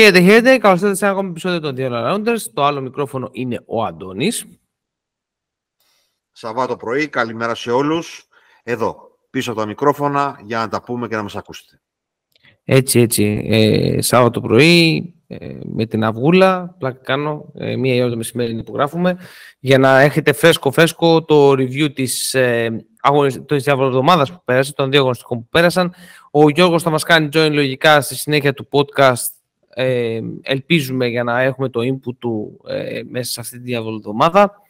Χαίρετε, χαίρετε. Καλώς ήρθατε σε ένα ακόμη επεισόδιο των The Rounders. Το άλλο μικρόφωνο είναι ο Αντώνης. Σαββάτο πρωί, καλημέρα σε όλους. Εδώ, πίσω από τα μικρόφωνα, για να τα πούμε και να μας ακούσετε. Έτσι, έτσι. Ε, Σάββατο πρωί, ε, με την αυγούλα, πλάκα κάνω, ε, μία η ώρα το μεσημέρι που γράφουμε, για να έχετε φρέσκο-φρέσκο το review της, ε, της που πέρασε, των δύο αγωνιστικών που πέρασαν. Ο Γιώργος θα μας κάνει join λογικά στη συνέχεια του podcast ε, ελπίζουμε για να έχουμε το input του ε, μέσα σε αυτή τη διαβολοδομάδα.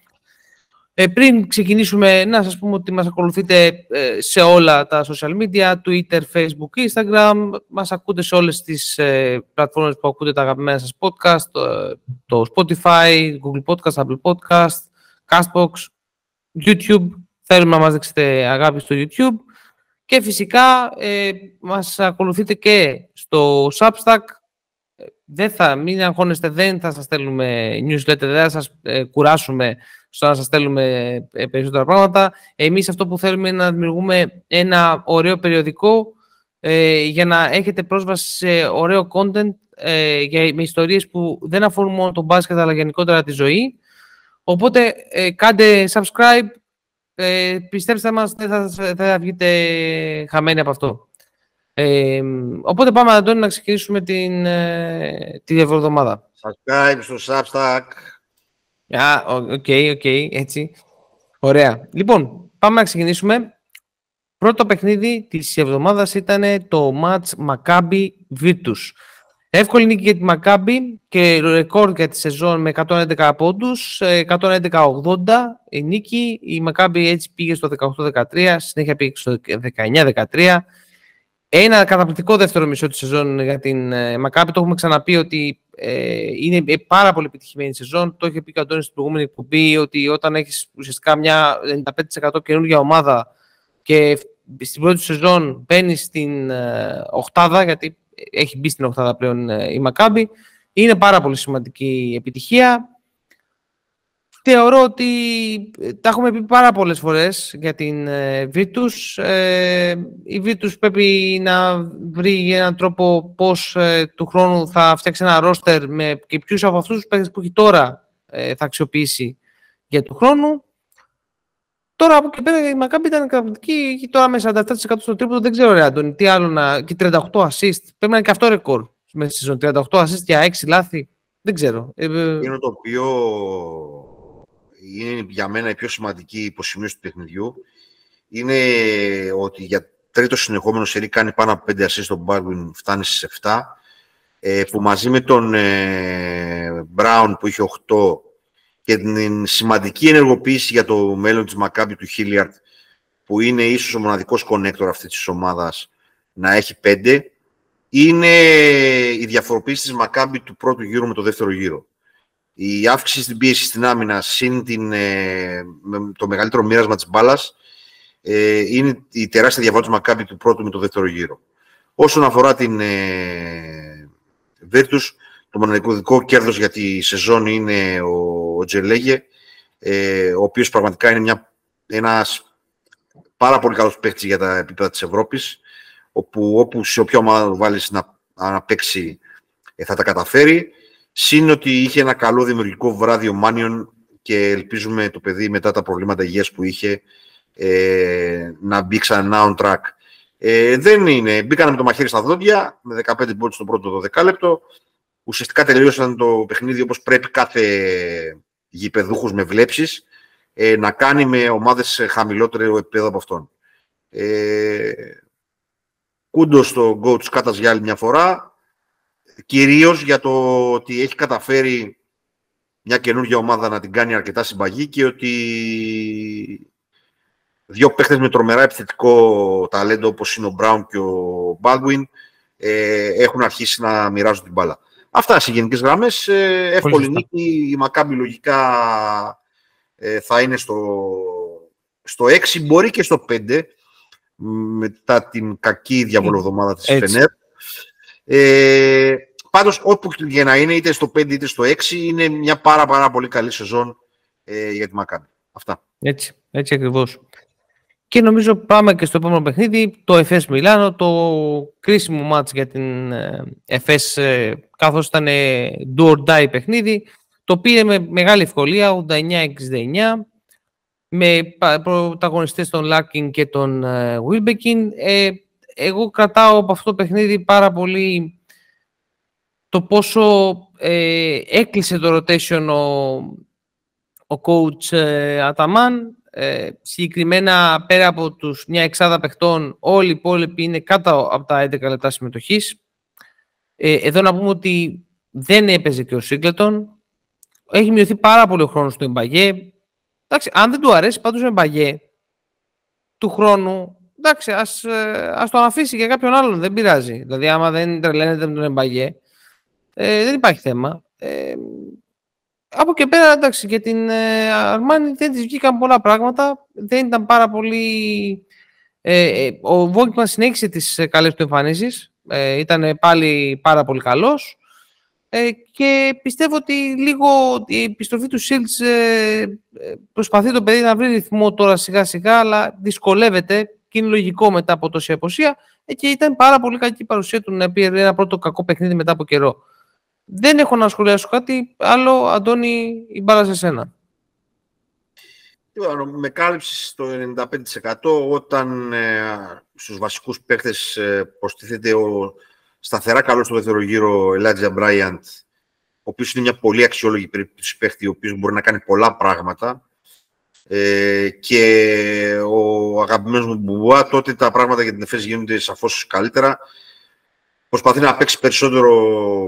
Ε, πριν ξεκινήσουμε, να σας πούμε ότι μας ακολουθείτε ε, σε όλα τα social media, Twitter, Facebook, Instagram. Μας ακούτε σε όλες τις ε, πλατφόρμες που ακούτε τα αγαπημένα σας podcast, το, το Spotify, Google Podcast, Apple Podcast, Castbox, YouTube. Θέλουμε να μας δείξετε αγάπη στο YouTube. Και φυσικά ε, μας ακολουθείτε και στο Substack, δεν θα, μην αγχώνεστε, δεν θα σας στέλνουμε newsletter, δεν θα σας ε, κουράσουμε στο να σας στέλνουμε ε, περισσότερα πράγματα. Εμείς αυτό που θέλουμε είναι να δημιουργούμε ένα ωραίο περιοδικό ε, για να έχετε πρόσβαση σε ωραίο content ε, για, με ιστορίες που δεν αφορούν μόνο τον μπάσκετ αλλά γενικότερα τη ζωή. Οπότε κάντε subscribe, πιστέψτε μας, δεν θα, δεν θα βγείτε χαμένοι από αυτό. Ε, οπότε πάμε, Αντώνη, να ξεκινήσουμε την, ε, τη εβδομάδα. Subscribe στο Substack. Α, OK, OK, έτσι. Ωραία. Λοιπόν, πάμε να ξεκινήσουμε. Πρώτο παιχνίδι της εβδομάδας ήταν το match Maccabi Virtus. Εύκολη νίκη για τη Maccabi και ρεκόρ για τη σεζόν με 111 πόντους, 111-80 η νίκη. Η Maccabi έτσι πήγε στο 18-13, συνέχεια πήγε στο 19-13. Ένα καταπληκτικό δεύτερο μισό της σεζόν για την ε, Μακάπη. Το έχουμε ξαναπεί ότι ε, είναι πάρα πολύ επιτυχημένη η σεζόν. Το είχε πει και ο Αντώνης στην προηγούμενη εκπομπή ότι όταν έχεις ουσιαστικά μια 95% καινούργια ομάδα και στην πρώτη σεζόν μπαίνεις στην ε, οχτάδα, γιατί έχει μπει στην οχτάδα πλέον ε, η Μακάμπη, είναι πάρα πολύ σημαντική επιτυχία. Θεωρώ ότι ε, τα έχουμε πει πάρα πολλές φορές για την ε, Virtus. Ε, η Virtus πρέπει να βρει έναν τρόπο πώς του χρόνου θα φτιάξει ένα ρόστερ με και ποιους από αυτούς τους παίκτες που έχει τώρα θα αξιοποιήσει για του χρόνου. Τώρα από εκεί πέρα η Μακάμπη ήταν καταπληκτική. Τώρα με 47% στο τρίποντο δεν ξέρω ρε Αντώνη, τι άλλο να... και 38 assist. Πρέπει να είναι και αυτό ρεκόρ μέσα στη 38 assist για 6 λάθη. Δεν ξέρω. Είναι το οποίο είναι για μένα η πιο σημαντική υποσημείωση του παιχνιδιού. Είναι ότι για τρίτο συνεχόμενο σερί κάνει πάνω από 5 ασίστ στον Baldwin, φτάνει στις 7 ε, που μαζί με τον ε, Brown που είχε 8 και την σημαντική ενεργοποίηση για το μέλλον της Μακάμπη του Χίλιαρτ που είναι ίσως ο μοναδικός κονέκτορ αυτής της ομάδας να έχει 5 είναι η διαφοροποίηση της Μακάμπη του πρώτου γύρου με το δεύτερο γύρο η αύξηση στην πίεση στην άμυνα συν την, ε, το μεγαλύτερο μοίρασμα της μπάλας ε, είναι η τεράστια διαφορά του Μακάμπη του πρώτου με το δεύτερο γύρο. Όσον αφορά την ε, Virtus, το μοναδικό κέρδος για τη σεζόν είναι ο, ο Τζελέγε, ε, ο οποίος πραγματικά είναι μια, ένας πάρα πολύ καλός παίχτης για τα επίπεδα της Ευρώπης, όπου, όπου σε όποια ομάδα βάλεις να, να παίξει ε, θα τα καταφέρει. Συν ότι είχε ένα καλό δημιουργικό βράδυ ο Μάνιον και ελπίζουμε το παιδί μετά τα προβλήματα υγείας που είχε ε, να μπει ξανά on track. Ε, δεν είναι. Μπήκανε με το μαχαίρι στα δόντια, με 15 πόντους στο πρώτο 12 λεπτό. Ουσιαστικά τελείωσαν το παιχνίδι όπως πρέπει κάθε γηπεδούχος με βλέψεις ε, να κάνει με ομάδες χαμηλότερο επίπεδο από αυτόν. Ε, κούντος στο coach Κάτας για άλλη μια φορά κυρίως για το ότι έχει καταφέρει μια καινούργια ομάδα να την κάνει αρκετά συμπαγή και ότι δύο παίχτες με τρομερά επιθετικό ταλέντο όπως είναι ο Μπράουν και ο Baldwin ε, έχουν αρχίσει να μοιράζουν την μπάλα. Αυτά σε γενικές γραμμές. Ε, εύκολη νίκη. Η Μακάμπη λογικά ε, θα είναι στο, στο 6, μπορεί και στο 5 μετά την κακή διαβολοβδομάδα της Φενέρ. Ε, πάντως, όπου και να είναι, είτε στο 5 είτε στο 6, είναι μια πάρα, πάρα πολύ καλή σεζόν ε, για τη Μακάμπη. Αυτά. Έτσι, έτσι ακριβώς. Και νομίζω πάμε και στο επόμενο παιχνίδι, το FS Μιλάνο, το κρίσιμο μάτς για την FS ες, καθώς ήταν do or die παιχνίδι, το πήρε με μεγάλη ευκολία, 89-69, με πρωταγωνιστές των Λάκιν και των Wilbekin. Ε, εγώ κρατάω από αυτό το παιχνίδι πάρα πολύ το πόσο ε, έκλεισε το rotation ο, ο coach ε, Αταμάν. Ε, συγκεκριμένα πέρα από τους μια εξάδα παιχτών όλοι οι υπόλοιποι είναι κάτω από τα 11 λεπτά συμμετοχής. Ε, εδώ να πούμε ότι δεν έπαιζε και ο Σίγκλετον. Έχει μειωθεί πάρα πολύ ο χρόνος του Εμπαγέ. Εντάξει, αν δεν του αρέσει πάντως ο Εμπαγέ του χρόνου, εντάξει, ας, ε, ας τον αφήσει για κάποιον άλλον, δεν πειράζει. Δηλαδή άμα δεν τρελαίνεται με τον Εμπαγέ, ε, δεν υπάρχει θέμα. Ε, από και πέρα, εντάξει, για την ε, Αρμάνη δεν της βγήκαν πολλά πράγματα. Δεν ήταν πάρα πολύ... Ε, ε ο Βόγκμαν συνέχισε τις ε, καλές του εμφανίσεις. Ε, ήταν πάλι πάρα πολύ καλός. Ε, και πιστεύω ότι λίγο η επιστροφή του Σίλτς προσπαθεί το παιδί να βρει ρυθμό τώρα σιγά σιγά, αλλά δυσκολεύεται και είναι λογικό μετά από τόση αποσία. και ήταν πάρα πολύ κακή η παρουσία του να πει ένα πρώτο κακό παιχνίδι μετά από καιρό. Δεν έχω να σχολιάσω κάτι άλλο. Αντώνη, η μπάλα σε σένα. Με κάλυψη στο 95% όταν ε, στους βασικούς παίχτες ε, προστίθεται ο σταθερά καλός στο δεύτερο γύρο Elijah Bryant, ο οποίος είναι μια πολύ αξιόλογη περίπτωση παίχτη, ο οποίος μπορεί να κάνει πολλά πράγματα ε, και ο αγαπημένος μου Μπουμπουά, τότε τα πράγματα για την ΕΦΕΣ γίνονται σαφώς καλύτερα. Προσπαθεί να παίξει περισσότερο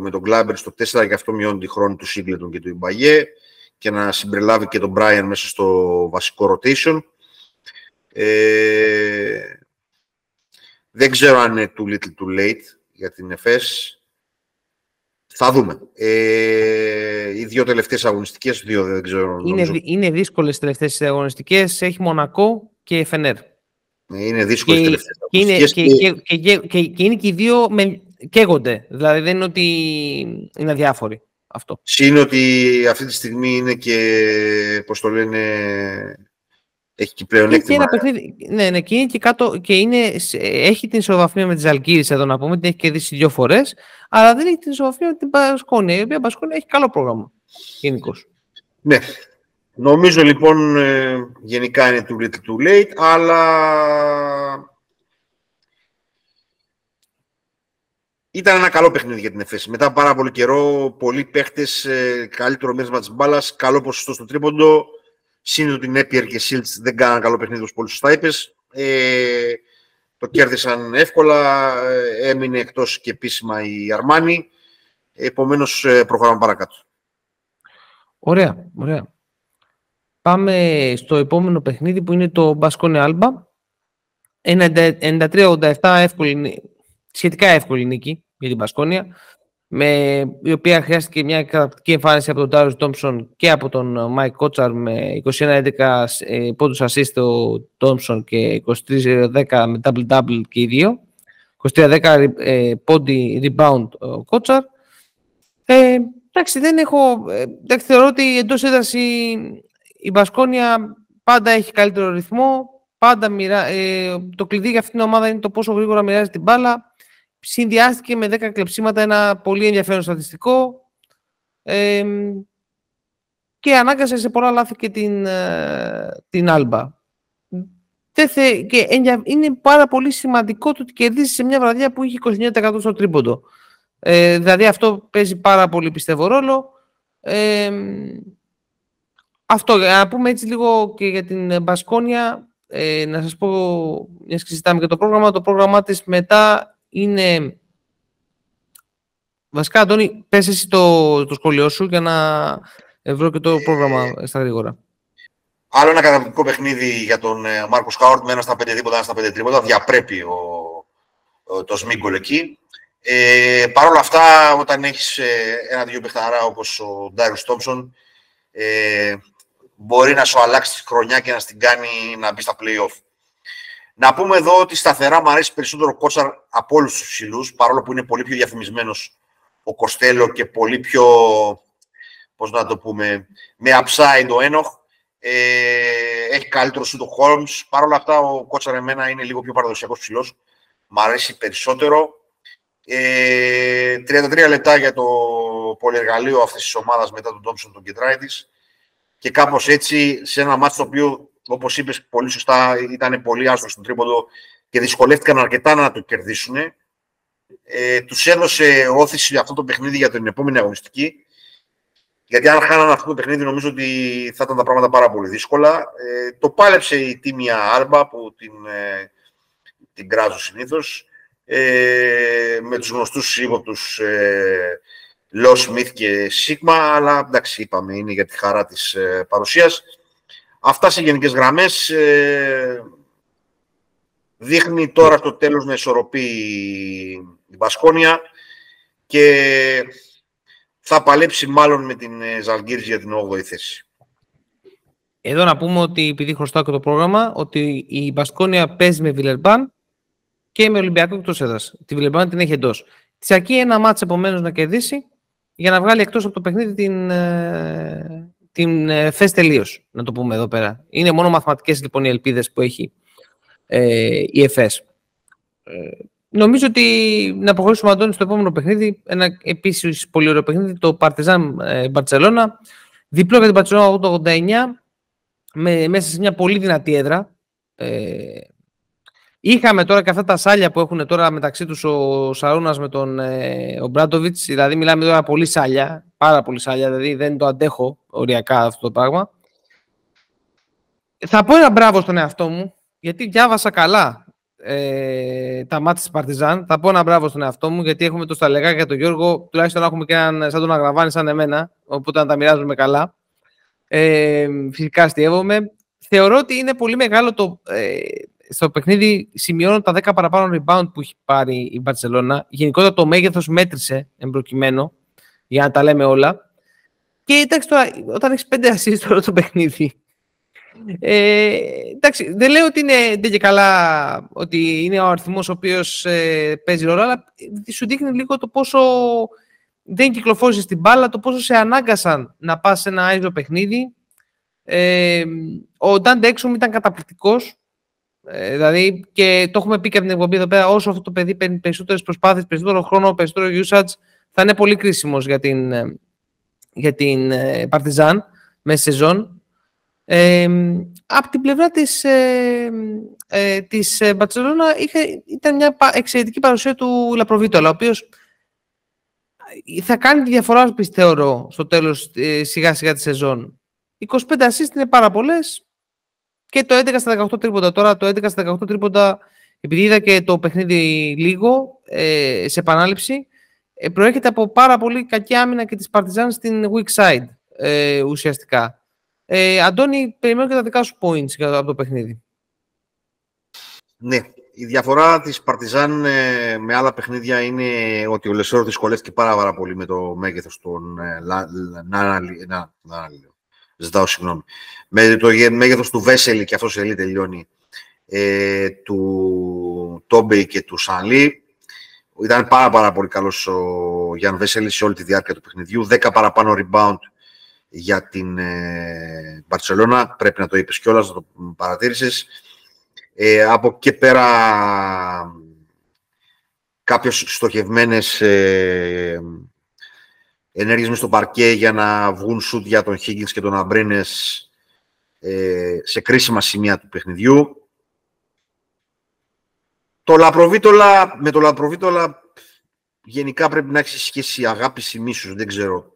με τον Κλάμπερ στο 4 και αυτό μειώνει τη χρόνο του Σίγκλετον και του Ιμπαγέ και να συμπεριλάβει και τον Μπράιαν μέσα στο βασικό rotation. Ε, δεν ξέρω αν είναι too little too late για την ΕΦΕΣ. Θα δούμε. Ε, οι δύο τελευταίες αγωνιστικές, δύο δεν ξέρω. Είναι, είναι δύσκολες τελευταίες αγωνιστικές. Έχει Μονακό και Φενέρ. Είναι δύσκολες τελευταίες και, είναι, και, και, και, και, είναι και οι δύο με, καίγονται. Δηλαδή δεν είναι ότι είναι αδιάφοροι αυτό. Συν ότι αυτή τη στιγμή είναι και, πώς το λένε, έχει και πλέον Και ένα παιχνίδι, ναι, ναι, και είναι και κάτω και είναι, έχει την ισοβαθμία με τις Αλκύρες εδώ να πούμε, την έχει κερδίσει δύο φορές, αλλά δεν έχει την ισοβαθμία με την Πασκόνια, η οποία Πασκόνια έχει καλό πρόγραμμα γενικώς. Ναι. Νομίζω λοιπόν ε, γενικά είναι too little too late, αλλά Ήταν ένα καλό παιχνίδι για την ΕΦΕΣ. Μετά από πάρα πολύ καιρό, πολλοί παίχτες, ε, καλύτερο μέσο της μπάλας, καλό ποσοστό στο τρίποντο. Σύνδετο ότι Νέπιερ και Σίλτς δεν κάναν καλό παιχνίδι, όπως πολύ σωστά είπες. Ε, το κέρδισαν εύκολα. Ε, έμεινε εκτός και επίσημα η Αρμάνη. Επομένως, ε, προχωράμε παρακάτω. Ωραία, ωραία. Πάμε στο επόμενο παιχνίδι που είναι το Μπασκόνια Άλμπα. 93-87 εύκολη σχετικά εύκολη νίκη για την Μπασκόνια, με, η οποία χρειάστηκε μια καταπληκτική εμφάνιση από τον Ντάριους Τόμψον και από τον Μάικ Κότσαρ με 21-11 ε, πόντους assist ο Τόμψον και 23-10 με double-double και οι δύο. 23-10 ε, πόντι rebound ο Κότσαρ. Ε, εντάξει, δεν έχω... Ε, εντάξει, θεωρώ ότι εντός έδραση η Μπασκόνια πάντα έχει καλύτερο ρυθμό. Πάντα μοιρα... ε, το κλειδί για αυτήν την ομάδα είναι το πόσο γρήγορα μοιράζει την μπάλα συνδυάστηκε με 10 κλεψίματα ένα πολύ ενδιαφέρον στατιστικό ε, και ανάγκασε σε πολλά λάθη και την, ε, την Άλμπα. και είναι πάρα πολύ σημαντικό το ότι κερδίζεις σε μια βραδιά που είχε 29% στο τρίποντο. Ε, δηλαδή αυτό παίζει πάρα πολύ πιστεύω ρόλο. Ε, αυτό, να πούμε έτσι λίγο και για την Μπασκόνια, ε, να σας πω, μιας και συζητάμε και το πρόγραμμα, το πρόγραμμά της μετά είναι... Βασικά, Αντώνη, πες εσύ το, το σχόλιο σου για να βρω και το πρόγραμμα στα γρήγορα. Άλλο ένα καταπληκτικό παιχνίδι για τον ε, Μάρκος Χάουρτ με ένα στα πέντε τίποτα, ένα στα πέντε τρίποτα. Διαπρέπει ο, ο, το Σμίγκολ εκεί. Ε, Παρ' όλα αυτά, όταν έχεις ε, ένα-δύο παιχταρά όπως ο Ντάριο Τόμψον, ε, μπορεί να σου αλλάξει τη χρονιά και να στην κάνει να μπει στα playoff. Να πούμε εδώ ότι σταθερά μου αρέσει περισσότερο ο Κότσαρ από όλους τους ψηλούς, παρόλο που είναι πολύ πιο διαφημισμένος ο Κοστέλο και πολύ πιο, πώς να το πούμε, με upside ο Ένοχ. Ε, έχει καλύτερο σου το Holmes. Παρ' όλα αυτά, ο Κότσαρ εμένα είναι λίγο πιο παραδοσιακός ψηλός. Μ' αρέσει περισσότερο. Ε, 33 λεπτά για το πολυεργαλείο αυτής της ομάδας μετά τον Τόμψον τον Κεντράιτης. Και κάπως έτσι, σε ένα μάτι το οποίο, όπως είπες πολύ σωστά, ήταν πολύ άστρο στον τρίποντο και δυσκολεύτηκαν αρκετά να το κερδίσουν. Ε, τους έδωσε όθηση αυτό το παιχνίδι για την επόμενη αγωνιστική γιατί αν χάνανε αυτό το παιχνίδι, νομίζω ότι θα ήταν τα πράγματα πάρα πολύ δύσκολα. Ε, το πάλεψε η τίμια Άρμπα που την, ε, την κράζω συνήθως. Ε, με τους γνωστούς ύποπτους ε, Λο Σμιθ και Σίγμα, αλλά εντάξει, είπαμε, είναι για τη χαρά της ε, παρουσίας. Αυτά σε γενικές γραμμές. Ε, δείχνει τώρα στο τέλος να ισορροπεί η Μπασκόνια και θα παλέψει μάλλον με την ε, Ζαλγκύρης για την 8η θέση. Εδώ να πούμε ότι επειδή χρωστάω και το πρόγραμμα, ότι η Μπασκόνια παίζει με Βιλερμπάν και με Ολυμπιακό εκτός έδρας. Τη Βιλερμπάν την έχει εντός. Της αρκεί ένα μάτσο επομένως να κερδίσει για να βγάλει εκτός από το παιχνίδι την, ε, την ε, θέση τελείως. Να το πούμε εδώ πέρα. Είναι μόνο μαθηματικές λοιπόν οι ελπίδες που έχει ε, η ΕΦΕΣ. Νομίζω ότι να προχωρήσουμε Αντώνη στο επόμενο παιχνίδι. Ένα επίσης πολύ ωραίο παιχνίδι, το Παρτιζάν Μπαρσελόνα. Διπλό για την Μπαρσελόνα 89 με, μέσα σε μια πολύ δυνατή έδρα. Ε, είχαμε τώρα και αυτά τα σάλια που έχουν τώρα μεταξύ τους ο Σαρούνα με τον ε, ο Μπράντοβιτς. Δηλαδή, μιλάμε τώρα πολύ σάλια. Πάρα πολύ σάλια. Δηλαδή, δεν το αντέχω οριακά αυτό το πράγμα. Θα πω ένα μπράβο στον εαυτό μου, γιατί διάβασα καλά ε, τα μάτια της Παρτιζάν. Θα πω ένα μπράβο στον εαυτό μου, γιατί έχουμε το σταλεγά για τον Γιώργο. Τουλάχιστον έχουμε και έναν σαν τον Αγραβάνη, σαν εμένα. Οπότε να τα μοιράζουμε καλά. Ε, φυσικά αστείευομαι. Θεωρώ ότι είναι πολύ μεγάλο το. Ε, στο παιχνίδι σημειώνω τα 10 παραπάνω rebound που έχει πάρει η Μπαρσελόνα. Γενικότερα το μέγεθος μέτρησε εμπροκειμένο, για να τα λέμε όλα. Και εντάξει τώρα, όταν έχεις 5 assists το παιχνίδι, ε, εντάξει, δεν λέω ότι είναι δεν και καλά ότι είναι ο αριθμός ο οποίος ε, παίζει ρόλο, αλλά σου δείχνει λίγο το πόσο δεν κυκλοφόρησες την μπάλα, το πόσο σε ανάγκασαν να πας σε ένα άλλο παιχνίδι. Ε, ο Ντάντε Έξομ ήταν καταπληκτικός. Ε, δηλαδή, και το έχουμε πει και από την εκπομπή εδώ πέρα, όσο αυτό το παιδί παίρνει περισσότερες προσπάθειες, περισσότερο χρόνο, περισσότερο usage, θα είναι πολύ κρίσιμος για την, ε, για την ε, Παρτιζάν μέσα σεζόν. Ε, από την πλευρά της, ε, ε, της ε, είχε, ήταν μια εξαιρετική παρουσία του Λαπροβίτολα, ο οποίος θα κάνει τη διαφορά, πιστεύω, στο τέλος ε, σιγά σιγά της σεζόν. 25 assist είναι πάρα πολλές και το 11 στα 18 τρίποντα. Τώρα το 11 στα 18 τρίποντα, επειδή είδα και το παιχνίδι λίγο ε, σε επανάληψη, ε, προέρχεται από πάρα πολύ κακή άμυνα και της Παρτιζάν στην weak side ε, ουσιαστικά. Ε, Αντώνη, περιμένω και τα δικά σου points από το παιχνίδι. Ναι, η διαφορά της Παρτιζάν ε, με άλλα παιχνίδια είναι ότι ο Λεσόρ δυσκολεύτηκε πάρα, πάρα πολύ με το μέγεθος των ε, να, ζητάω συγγνώμη. Με το μέγεθος του Βέσελη και αυτός σε ελί τελειώνει ε, του Τόμπεϊ και του Σανλή. Ήταν πάρα, πάρα πολύ καλός ο Γιάνν Βέσελη σε όλη τη διάρκεια του παιχνιδιού. 10 παραπάνω rebound για την ε, Πρέπει να το είπες κιόλας, να το παρατήρησες. Ε, από εκεί πέρα κάποιες στοχευμένες ε, ενέργειες μες στο παρκέ για να βγουν σουτ για τον Higgins και τον Αμπρίνες ε, σε κρίσιμα σημεία του παιχνιδιού. Το Λαπροβίτολα, με το Λαπροβίτολα γενικά πρέπει να έχεις σχέση αγάπη ή μίσους, δεν ξέρω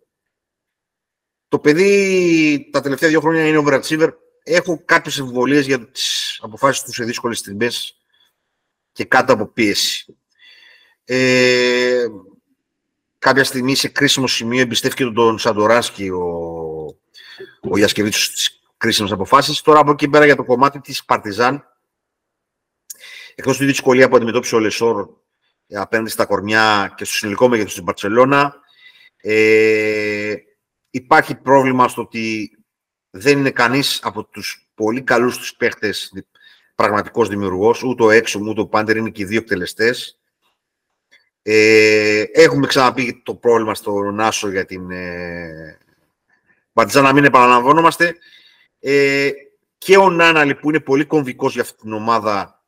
το παιδί τα τελευταία δύο χρόνια είναι overachiever. Έχω κάποιες εμβολίες για τις αποφάσεις του σε δύσκολες στιγμές και κάτω από πίεση. Ε, κάποια στιγμή σε κρίσιμο σημείο εμπιστεύτηκε τον Σαντοράσκι ο, ο Γιασκεβίτσος στις κρίσιμες αποφάσεις. Τώρα από εκεί πέρα για το κομμάτι της Παρτιζάν, εκτός τη δυσκολία που αντιμετώπισε ο Λεσόρ απέναντι στα κορμιά και στο συνολικό μέγεθος της Μπαρτσελώνα, ε, υπάρχει πρόβλημα στο ότι δεν είναι κανείς από τους πολύ καλούς τους παίχτες πραγματικός δημιουργός, ούτε ο Έξω, ούτε ο Πάντερ είναι και οι δύο εκτελεστές. Ε, έχουμε ξαναπεί το πρόβλημα στο Νάσο για την ε, να μην επαναλαμβανόμαστε. Ε, και ο Νάναλη που είναι πολύ κομβικός για αυτή την ομάδα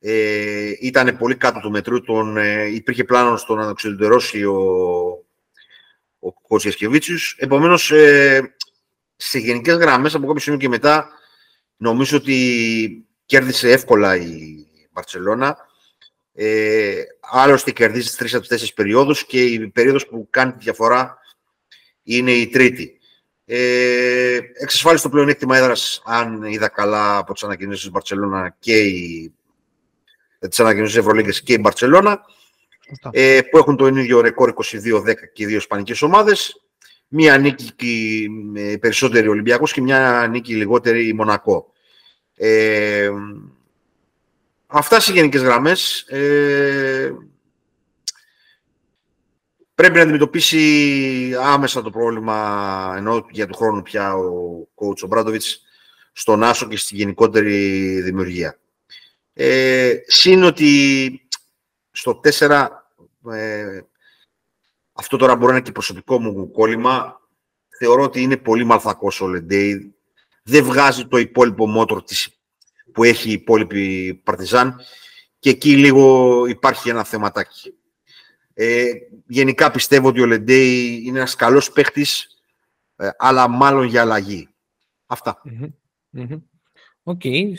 ε, ήταν πολύ κάτω του μετρού. Τον, ε, υπήρχε πλάνο στο να ξελιντερώσει ο, ο Κοτσιασκεβίτσιος. Επομένως, ε, σε γενικές γραμμές από κάποιο σημείο και μετά νομίζω ότι κέρδισε εύκολα η Μπαρτσελώνα. Ε, άλλωστε κερδίζεις τρεις από τις τέσσερις περιόδους και η περίοδος που κάνει τη διαφορά είναι η τρίτη. Ε, εξασφάλισε το πλεονέκτημα έδρας, αν είδα καλά από τις ανακοινώσεις της Μπαρσελόνα και η, ε, τις ανακοινώσεις της Ευρωλίγκας και η Μπαρσελόνα, ε, που έχουν το ίδιο ρεκόρ 22-10 και οι δύο ισπανικές ομάδες. Μία νίκη με περισσότερη Ολυμπιακός και μια νίκη λιγότερη Μονακό. Ε, αυτά σε γενικές γραμμές. Ε, πρέπει να αντιμετωπίσει άμεσα το πρόβλημα, ενώ για του χρόνου πια ο coach ο Μπράντοβιτς, στον Άσο και στη γενικότερη δημιουργία. Ε, Συν ότι στο 4, ε, αυτό τώρα μπορεί να είναι και προσωπικό μου κόλλημα, θεωρώ ότι είναι πολύ μαλθακός ο Λεντέι, δεν βγάζει το υπόλοιπο motor της, που έχει η υπόλοιπη Παρτιζάν και εκεί λίγο υπάρχει ένα θεματάκι. Ε, γενικά πιστεύω ότι ο Λεντέι είναι ένας καλός παίχτης, ε, αλλά μάλλον για αλλαγή. Αυτά. OK. Okay.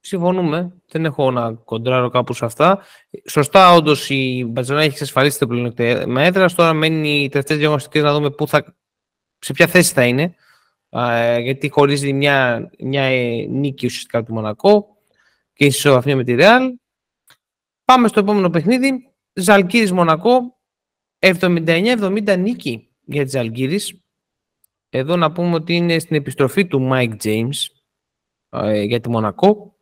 Συμφωνούμε. Δεν έχω να κοντράρω κάπου σε αυτά. Σωστά, όντως η Μπατζονά έχει εξασφαλίσει το πλεονέκτημα έδρα. Τώρα μένει οι τελευταίες διαγωνιστικέ να δούμε πού θα, σε ποια θέση θα είναι. Ε, γιατί χωρίζει μια, μια ε, νίκη ουσιαστικά του Μονακό και ισοβαθμία με τη Ρεάλ. Πάμε στο επόμενο παιχνίδι. Ζαλγκύρης Μονακό, 79-70 νίκη για τη Ζαλγκύρης. Εδώ να πούμε ότι είναι στην επιστροφή του Mike James ε, για τη Μονακό.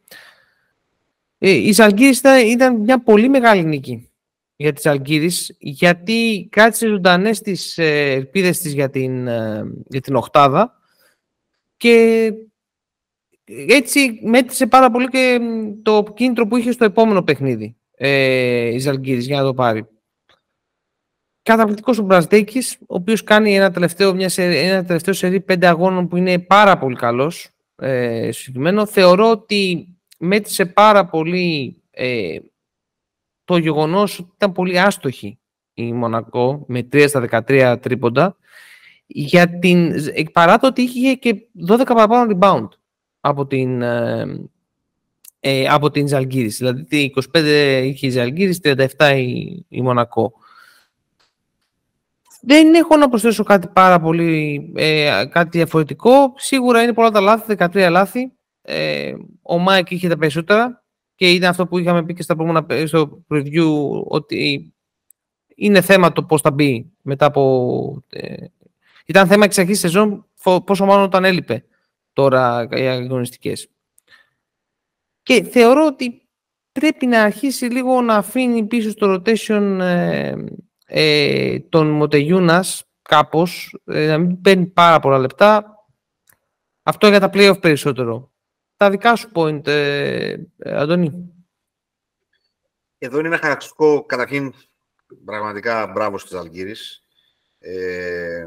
Ε, η Ζαλγκύρης ήταν, μια πολύ μεγάλη νίκη για τη Ζαλγκύρης γιατί κράτησε ζωντανές τις ε, ελπίδες της για την, ε, για την οχτάδα και έτσι μέτρησε πάρα πολύ και το κίνητρο που είχε στο επόμενο παιχνίδι ε, η Ζαλγκύρης για να το πάρει. Καταπληκτικός ο Μπραζδέκης, ο οποίος κάνει ένα τελευταίο, μια ένα τελευταίο σερί πέντε αγώνων που είναι πάρα πολύ καλός. Ε, συγκεκριμένο. Θεωρώ ότι μέτρησε πάρα πολύ ε, το γεγονός ότι ήταν πολύ άστοχη η Μονακό με 3 στα 13 τρίποντα. Για την, παρά το ότι είχε και 12 παραπάνω rebound από την, ε, ε, από την Ζαλγκύρης. Δηλαδή 25 είχε η Ζαλγκύρης, 37 η, η Μονακό. Δεν έχω να προσθέσω κάτι πάρα πολύ, ε, κάτι διαφορετικό. Σίγουρα είναι πολλά τα λάθη, 13 λάθη. Ε, ο Μάικ είχε τα περισσότερα και είναι αυτό που είχαμε πει και στα προηγούμενα στο preview ότι είναι θέμα το πώς θα μπει μετά από... Ε, ήταν θέμα εξ αρχής σεζόν πόσο μάλλον όταν έλειπε τώρα οι αγωνιστικές. Και θεωρώ ότι πρέπει να αρχίσει λίγο να αφήνει πίσω στο rotation ε, ε, τον Μοτεγιούνας κάπως, ε, να μην παίρνει πάρα πολλά λεπτά. Αυτό για τα playoff περισσότερο. Τα δικά σου point, ε, ε Αντώνη. Εδώ είναι ένα χαρακτηριστικό, καταρχήν, πραγματικά μπράβο στη Ζαλγκίρις. Ε,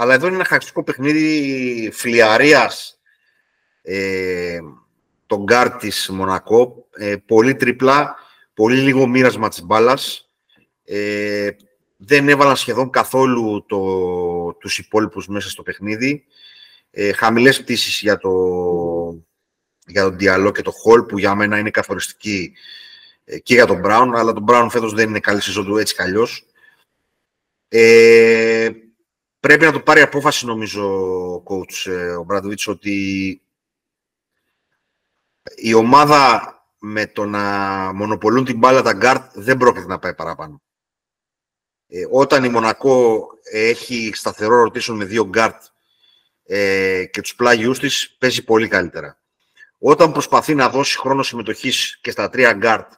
αλλά εδώ είναι ένα χαρακτηριστικό παιχνίδι φλυαρίας ε, τον γκάρ της Μονακό. Ε, πολύ τριπλά, πολύ λίγο μοίρασμα της μπάλας. Ε, δεν έβαλαν σχεδόν καθόλου το, τους υπόλοιπους μέσα στο παιχνίδι. Ε, χαμηλές πτήσεις για, το, για τον Ντιαλό και το Χολ, που για μένα είναι καθοριστική ε, και για τον Μπράουν, αλλά τον Μπράουν φέτος δεν είναι καλή σεζόν του έτσι κι αλλιώς. Ε, πρέπει να το πάρει απόφαση, νομίζω, ο coach ε, ο Ομπράντοβιτς, ότι η ομάδα με το να μονοπολούν την μπάλα τα γκαρντ δεν πρόκειται να πάει παραπάνω. Ε, όταν η Μονακό έχει σταθερό rotation με δύο γκαρντ ε, και τους πλάγιους της, παίζει πολύ καλύτερα. Όταν προσπαθεί να δώσει χρόνο συμμετοχής και στα τρία γκαρντ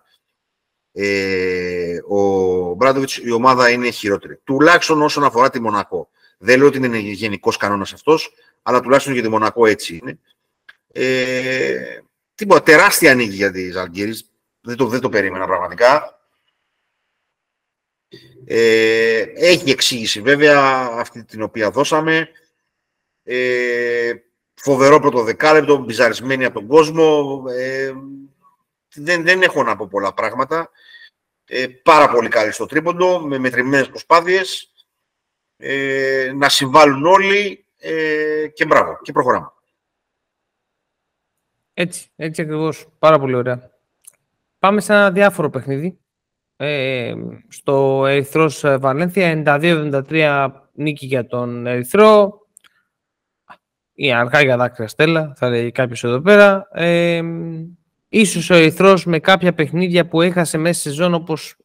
ε, ο Ομπράντοβιτς, η ομάδα είναι χειρότερη. Τουλάχιστον όσον αφορά τη Μονακό. Δεν λέω ότι είναι γενικός κανόνας αυτός, αλλά τουλάχιστον για τη Μονακό έτσι είναι. Ε, Τίποτα, τεράστια νίκη για τη Ζαλγκύρης. Δεν το, δεν το περίμενα πραγματικά. Ε, έχει εξήγηση βέβαια αυτή την οποία δώσαμε. Ε, φοβερό πρώτο δεκάλεπτο, μπιζαρισμένη από τον κόσμο. Ε, δεν, δεν έχω να πω πολλά πράγματα. Ε, πάρα πολύ καλή στο τρίποντο, με μετρημένες προσπάθειες. Ε, να συμβάλλουν όλοι ε, και μπράβο. Και προχωράμε. Έτσι, έτσι ακριβώς. Πάρα πολύ ωραία. Πάμε σε ένα διάφορο παιχνίδι. Ε, στο Ερυθρός Βαλένθια, 92-73 νίκη για τον Ερυθρό. Η αργά για δάκρυα στέλα, θα λέει κάποιος εδώ πέρα. Ε, ίσως ο Ερυθρός με κάποια παιχνίδια που έχασε μέσα σε σεζόν, όπως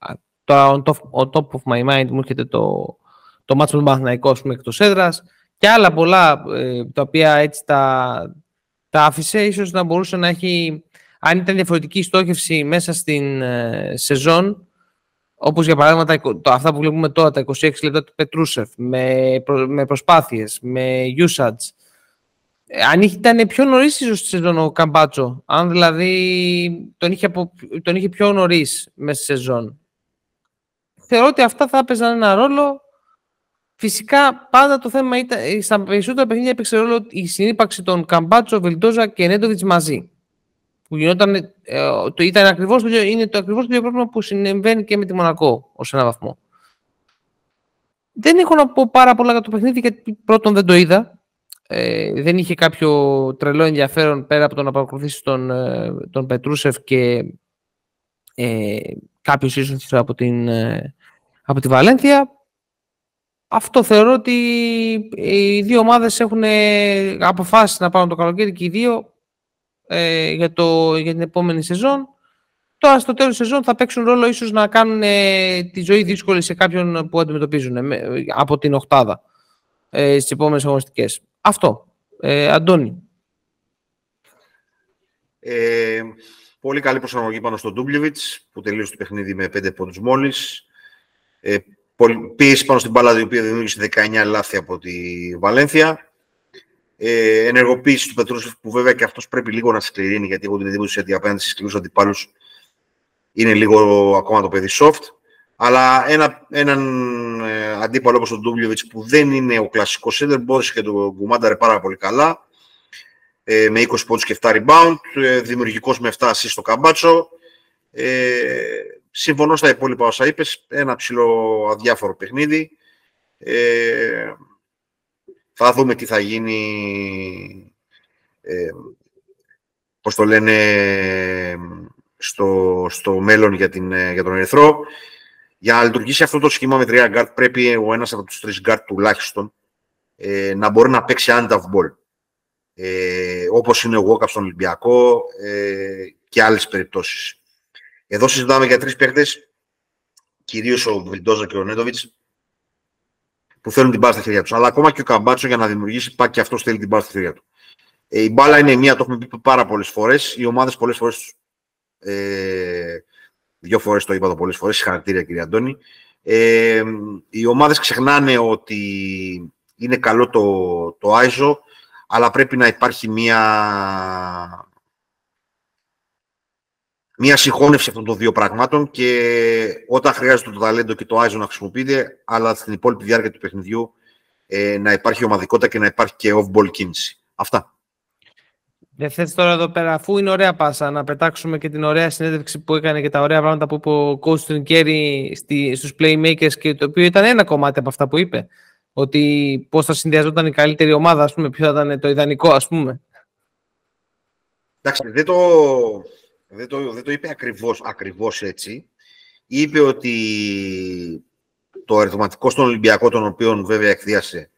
το, το, top of my mind μου έρχεται το, το μάτσο του Μαθηναϊκού, πούμε, εκτός έδρας, και άλλα πολλά ε, τα οποία έτσι τα, τα άφησε, ίσως να μπορούσε να έχει, αν ήταν διαφορετική στόχευση μέσα στην ε, σεζόν, όπως για παράδειγμα τα, αυτά που βλέπουμε τώρα, τα 26 λεπτά του Πετρούσεφ, με, με προσπάθειες, με usage, ε, αν ήταν πιο νωρίς ίσως στη σεζόν ο Καμπάτσο, αν δηλαδή τον είχε, από, τον είχε πιο νωρίς μέσα στη σεζόν. Θεωρώ ότι αυτά θα έπαιζαν ένα ρόλο. Φυσικά πάντα το θέμα ήταν, ε, στα περισσότερα παιχνίδια έπαιξε ρόλο η συνύπαρξη των Καμπάτσο, Βελτόζα και Νέντοβιτς μαζί. Που γινόταν, ε, το, ήταν ακριβώς, το, είναι το ακριβώς το ίδιο πρόβλημα που συμβαίνει και με τη Μονακό ως ένα βαθμό. Δεν έχω να πω πάρα πολλά για το παιχνίδι γιατί πρώτον δεν το είδα ε, δεν είχε κάποιο τρελό ενδιαφέρον πέρα από το να παρακολουθήσει τον, ε, τον Πετρούσεφ και ε, κάποιος ίσως από, την, ε, από τη Βαλένθια. Αυτό θεωρώ ότι οι δύο ομάδες έχουν αποφάσεις να πάρουν το καλοκαίρι και οι δύο ε, για, το, για την επόμενη σεζόν. Τώρα στο τέλος της σεζόν θα παίξουν ρόλο ίσως να κάνουν τη ζωή δύσκολη σε κάποιον που αντιμετωπίζουν από την οχτάδα ε, στις επόμενες αγωνιστικές. Αυτό. Ε, Αντώνη. Ε, πολύ καλή προσαρμογή πάνω στον Ντούμπλιβιτς, που τελείωσε το παιχνίδι με 5 πόντους μόλις. Ε, πίεση πάνω στην μπάλα, η οποία δημιούργησε 19 λάθη από τη Βαλένθια. Ε, ενεργοποίηση του Πετρούσεφ, που βέβαια και αυτός πρέπει λίγο να σκληρύνει, γιατί έχω την εντύπωση ότι απέναντι στις σκληρούς αντιπάλους είναι λίγο ακόμα το παιδί soft. Αλλά ένα, έναν ε, αντίπαλο όπως ο Ντούμπλιοβιτς που δεν είναι ο κλασικός σέντερ μπόρεσε και το κουμάνταρε πάρα πολύ καλά ε, με 20 πόντους και 7 rebound, ε, δημιουργικός με 7 assist ο Καμπάτσο. Ε, συμφωνώ στα υπόλοιπα όσα είπες, ένα ψιλοαδιάφορο παιχνίδι. Ε, θα δούμε τι θα γίνει, ε, πώς το λένε, στο, στο μέλλον για, την, για τον Ερυθρό. Για να λειτουργήσει αυτό το σχήμα με τρία γκαρντ, πρέπει ο ένας από τους τρεις γκαρντ τουλάχιστον ε, να μπορεί να παίξει hand of ball. Ε, Όπως είναι ο Γόκαπ στον Ολυμπιακό ε, και άλλες περιπτώσεις. Εδώ συζητάμε για τρεις παίχτε, κυρίως ο Βιλντόζα και ο Νέντοβιτς, που θέλουν την μπάλα στα χέρια τους. Αλλά ακόμα και ο Καμπάτσο για να δημιουργήσει πάει και αυτός θέλει την μπάλα στα χέρια του. Ε, η μπάλα είναι μία, το έχουμε πει πάρα πολλές φορές. Οι ομάδες πολλές φορές ε, Δύο φορές το είπα το πολλές φορές. Συγχαρητήρια, κύριε Αντώνη. Ε, οι ομάδες ξεχνάνε ότι είναι καλό το, το ISO, αλλά πρέπει να υπάρχει μία, μία συγχώνευση αυτών των δύο πραγμάτων και όταν χρειάζεται το ταλέντο και το ISO να χρησιμοποιείται, αλλά στην υπόλοιπη διάρκεια του παιχνιδιού ε, να υπάρχει ομαδικότητα και να υπάρχει και off-ball κίνηση. Αυτά. Δεν θες τώρα εδώ πέρα, αφού είναι ωραία πάσα, να πετάξουμε και την ωραία συνέντευξη που έκανε και τα ωραία πράγματα που είπε ο coach του Κέρι στους playmakers και το οποίο ήταν ένα κομμάτι από αυτά που είπε. Ότι πώς θα συνδυαζόταν η καλύτερη ομάδα, ας πούμε, ποιο θα ήταν το ιδανικό, ας πούμε. Εντάξει, δεν το, δεν το, δεν το είπε ακριβώς, ακριβώς έτσι. Είπε ότι το αριθματικό στον Ολυμπιακό, τον οποίο βέβαια εκδίασε,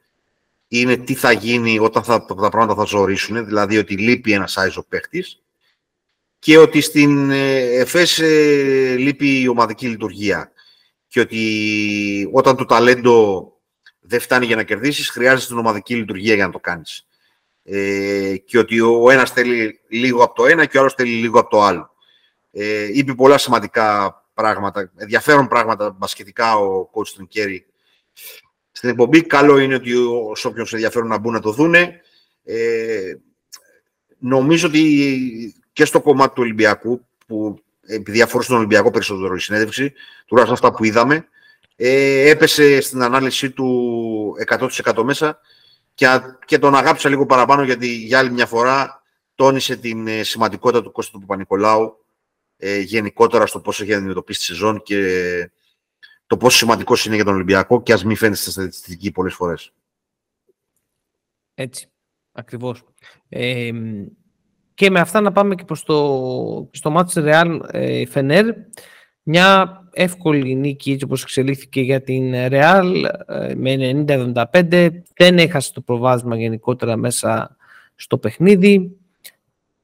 είναι τι θα γίνει όταν θα, τα πράγματα θα ζωρίσουν, δηλαδή ότι λείπει ένας ο παίχτης και ότι στην ε, ΕΦΕΣ ε, λείπει η ομαδική λειτουργία και ότι όταν το ταλέντο δεν φτάνει για να κερδίσεις, χρειάζεται την ομαδική λειτουργία για να το κάνεις. Ε, και ότι ο ένας θέλει λίγο από το ένα και ο άλλος θέλει λίγο από το άλλο. Ε, είπε πολλά σημαντικά πράγματα, ενδιαφέρον πράγματα μπασκετικά ο coach Κέρι στην εκπομπή. Καλό είναι ότι όσο όποιον σε ενδιαφέρον να μπουν να το δούνε. Ε, νομίζω ότι και στο κομμάτι του Ολυμπιακού, που επειδή αφορούσε τον Ολυμπιακό περισσότερο η συνέντευξη, τουλάχιστον αυτά που είδαμε, ε, έπεσε στην ανάλυση του 100% μέσα και, τον αγάπησα λίγο παραπάνω γιατί για άλλη μια φορά τόνισε την ε, σημαντικότητα του Κώστα του Παπα-Νικολάου ε, γενικότερα στο πώς έχει αντιμετωπίσει τη σεζόν και το πόσο σημαντικός είναι για τον Ολυμπιακό και ας μην φαίνεται στα στατιστική πολλές φορές. Έτσι, ακριβώς. και με αυτά να πάμε και προς το, στο μάτι Real ε, Φενέρ. Μια εύκολη νίκη έτσι όπως εξελίχθηκε για την Real ε, με 90-75. Δεν έχασε το προβάδισμα γενικότερα μέσα στο παιχνίδι.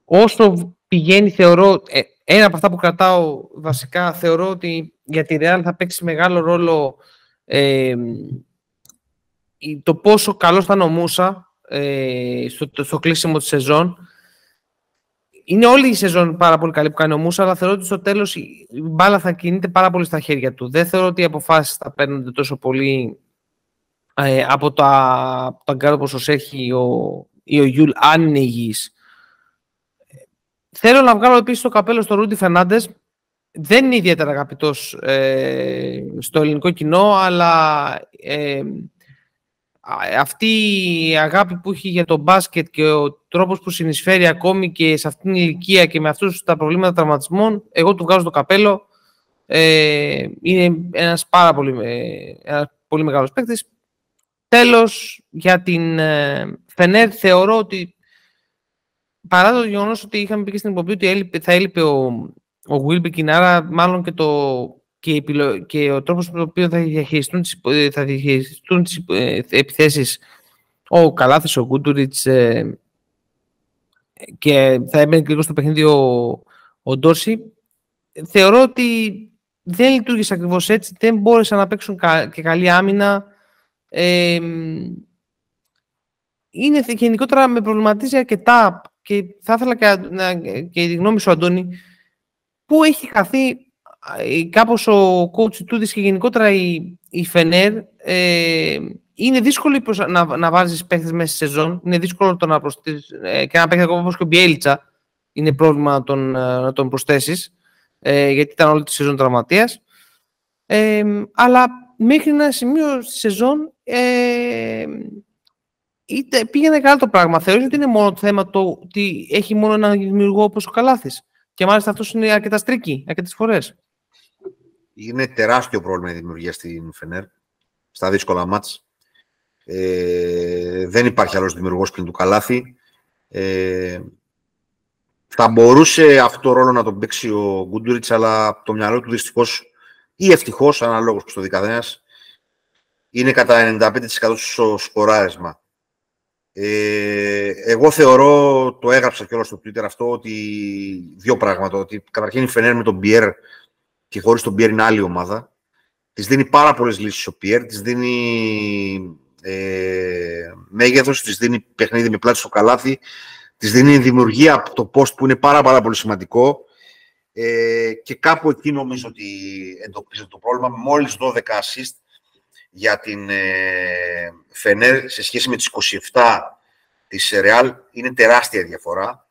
Όσο πηγαίνει θεωρώ, ε, ένα από αυτά που κρατάω βασικά θεωρώ ότι για τη Real θα παίξει μεγάλο ρόλο ε, το πόσο καλό θα 'ναι ο Μούσα ε, στο, στο κλείσιμο της σεζόν. Είναι όλη η σεζόν πάρα πολύ καλή που κάνει ο Μούσα, αλλά θεωρώ ότι στο τέλος η μπάλα θα κινείται πάρα πολύ στα χέρια του. Δεν θεωρώ ότι οι αποφάσεις θα παίρνονται τόσο πολύ ε, από τα, τα γκαρντ όπως έχει ο, ή ο Γιούλ, αν είναι υγιής. Θέλω να βγάλω επίσης το καπέλο στο Ρούντι Φερνάντες. Δεν είναι ιδιαίτερα αγαπητός ε, στο ελληνικό κοινό, αλλά ε, αυτή η αγάπη που έχει για το μπάσκετ και ο τρόπος που συνεισφέρει ακόμη και σε αυτήν την ηλικία και με αυτούς τα προβλήματα τραυματισμών, εγώ του βγάζω το καπέλο. Ε, είναι ένας πάρα πολύ, ε, ένας πολύ μεγάλος παίκτης. Τέλος, για την ε, Φενέρ θεωρώ ότι παρά το γεγονός ότι είχαμε πει και στην εκπομπή ότι θα έλειπε ο, ο Wilbekin, άρα μάλλον και, το, και, και ο τρόπος με τον οποίο θα διαχειριστούν τις, θα διαχειριστούν τις ε, επιθέσεις ο Καλάθης, ο Γκούντουριτς ε, και θα έμπαινε και λίγο στο παιχνίδι ο, ο Ντόρση, θεωρώ ότι δεν λειτουργήσε ακριβώς έτσι, δεν μπόρεσαν να παίξουν και καλή άμυνα. Ε, είναι γενικότερα με προβληματίζει αρκετά και θα ήθελα και, να, και η γνώμη σου, Αντώνη, πού έχει χαθεί κάπως ο coach Τούδης και γενικότερα η, η Φενέρ ε, είναι δύσκολο να, να βάζεις παίχτες μέσα στη σεζόν. Είναι δύσκολο το να προσθέσεις ε, και ένα παίχτη όπως και ο Μπιέλιτσα είναι πρόβλημα να τον, να τον προσθέσεις ε, γιατί ήταν όλη τη σεζόν τραυματίας. Ε, αλλά μέχρι ένα σημείο στη σεζόν ε, είτε πήγαινε καλά το πράγμα. Θεωρείς ότι είναι μόνο το θέμα το ότι έχει μόνο έναν δημιουργό όπως ο Καλάθης. Και μάλιστα αυτός είναι αρκετά στρίκι, αρκετές φορές. Είναι τεράστιο πρόβλημα η δημιουργία στην Φενέρ, στα δύσκολα μάτς. Ε, δεν υπάρχει άλλος δημιουργός πλην του Καλάθη. Ε, θα μπορούσε αυτό το ρόλο να τον παίξει ο Γκούντουριτς, αλλά το μυαλό του δυστυχώς ή ευτυχώς, αναλόγως στο δικαδέα, είναι κατά 95% στο σκοράρισμα. Ε, εγώ θεωρώ, το έγραψα και όλο στο Twitter αυτό, ότι δύο πράγματα. Ότι καταρχήν η Φενέρ με τον Πιέρ και χωρίς τον Πιέρ είναι άλλη ομάδα. Της δίνει πάρα πολλές λύσεις ο Πιέρ, της δίνει ε, μέγεθος, της δίνει παιχνίδι με πλάτη στο καλάθι, της δίνει δημιουργία από το post που είναι πάρα, πάρα πολύ σημαντικό. Ε, και κάπου εκεί νομίζω ότι εντοπίζεται το πρόβλημα. Μόλις 12 assist για την ε, Φενέρ σε σχέση με τις 27 της Ρεάλ είναι τεράστια διαφορά.